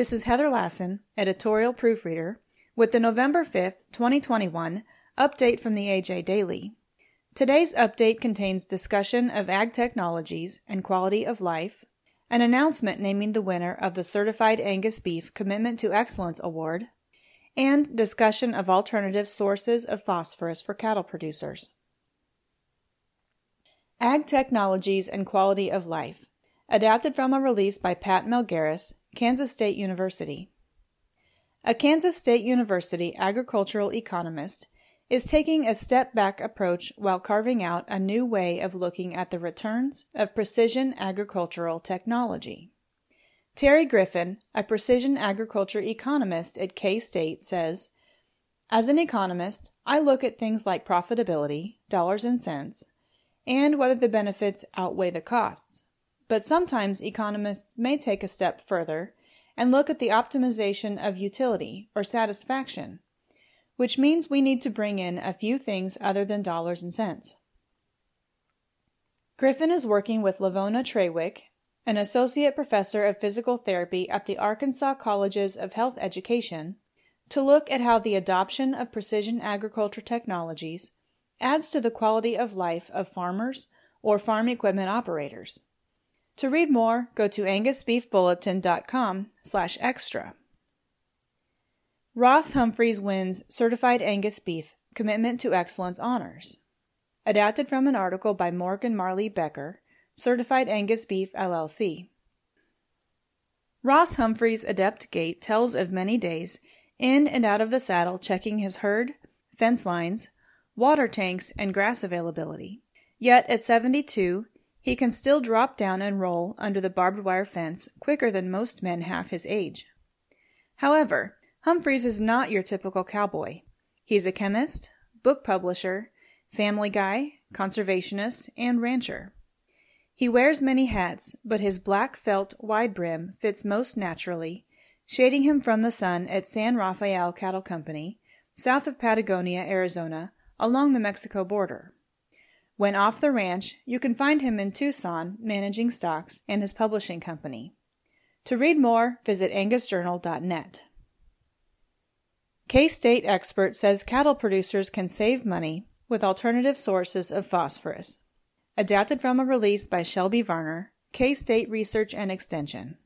This is Heather Lassen, editorial proofreader, with the November 5th, 2021 update from the AJ Daily. Today's update contains discussion of ag technologies and quality of life, an announcement naming the winner of the Certified Angus Beef Commitment to Excellence Award, and discussion of alternative sources of phosphorus for cattle producers. Ag Technologies and Quality of Life, adapted from a release by Pat Melgares, Kansas State University. A Kansas State University agricultural economist is taking a step back approach while carving out a new way of looking at the returns of precision agricultural technology. Terry Griffin, a precision agriculture economist at K State, says As an economist, I look at things like profitability, dollars and cents, and whether the benefits outweigh the costs. But sometimes economists may take a step further and look at the optimization of utility or satisfaction which means we need to bring in a few things other than dollars and cents. Griffin is working with Lavona Trawick, an associate professor of physical therapy at the Arkansas Colleges of Health Education, to look at how the adoption of precision agriculture technologies adds to the quality of life of farmers or farm equipment operators. To read more, go to angusbeefbulletin.com slash extra. Ross Humphreys wins Certified Angus Beef Commitment to Excellence Honors. Adapted from an article by Morgan Marley Boecker, Certified Angus Beef LLC. Ross Humphreys' adept gait tells of many days in and out of the saddle checking his herd, fence lines, water tanks, and grass availability. Yet at 72, he can still drop down and roll under the barbed wire fence quicker than most men half his age. However, Humphreys is not your typical cowboy. He's a chemist, book publisher, family guy, conservationist, and rancher. He wears many hats, but his black felt wide brim fits most naturally, shading him from the sun at San Rafael Cattle Company, south of Patagonia, Arizona, along the Mexico border. When off the ranch, you can find him in Tucson managing stocks and his publishing company. To read more, visit angusjournal.net. K State expert says cattle producers can save money with alternative sources of phosphorus. Adapted from a release by Shelby Varner, K State Research and Extension.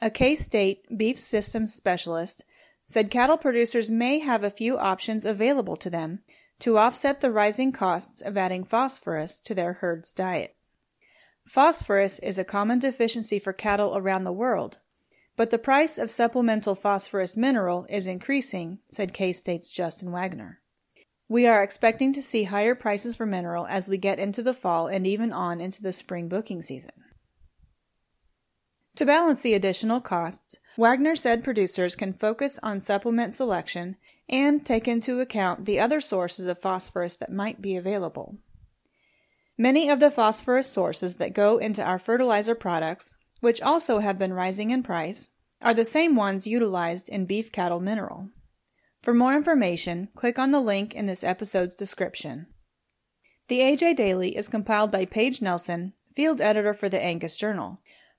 A K State beef systems specialist said cattle producers may have a few options available to them to offset the rising costs of adding phosphorus to their herd's diet. Phosphorus is a common deficiency for cattle around the world, but the price of supplemental phosphorus mineral is increasing, said K State's Justin Waggoner. We are expecting to see higher prices for mineral as we get into the fall and even on into the spring booking season. To balance the additional costs, Waggoner said producers can focus on supplement selection and take into account the other sources of phosphorus that might be available. Many of the phosphorus sources that go into our fertilizer products which also have been rising in price, are the same ones utilized in beef cattle mineral. For more information, click on the link in this episode's description. The AJ Daily is compiled by Paige Nelson, field editor for the Angus Journal.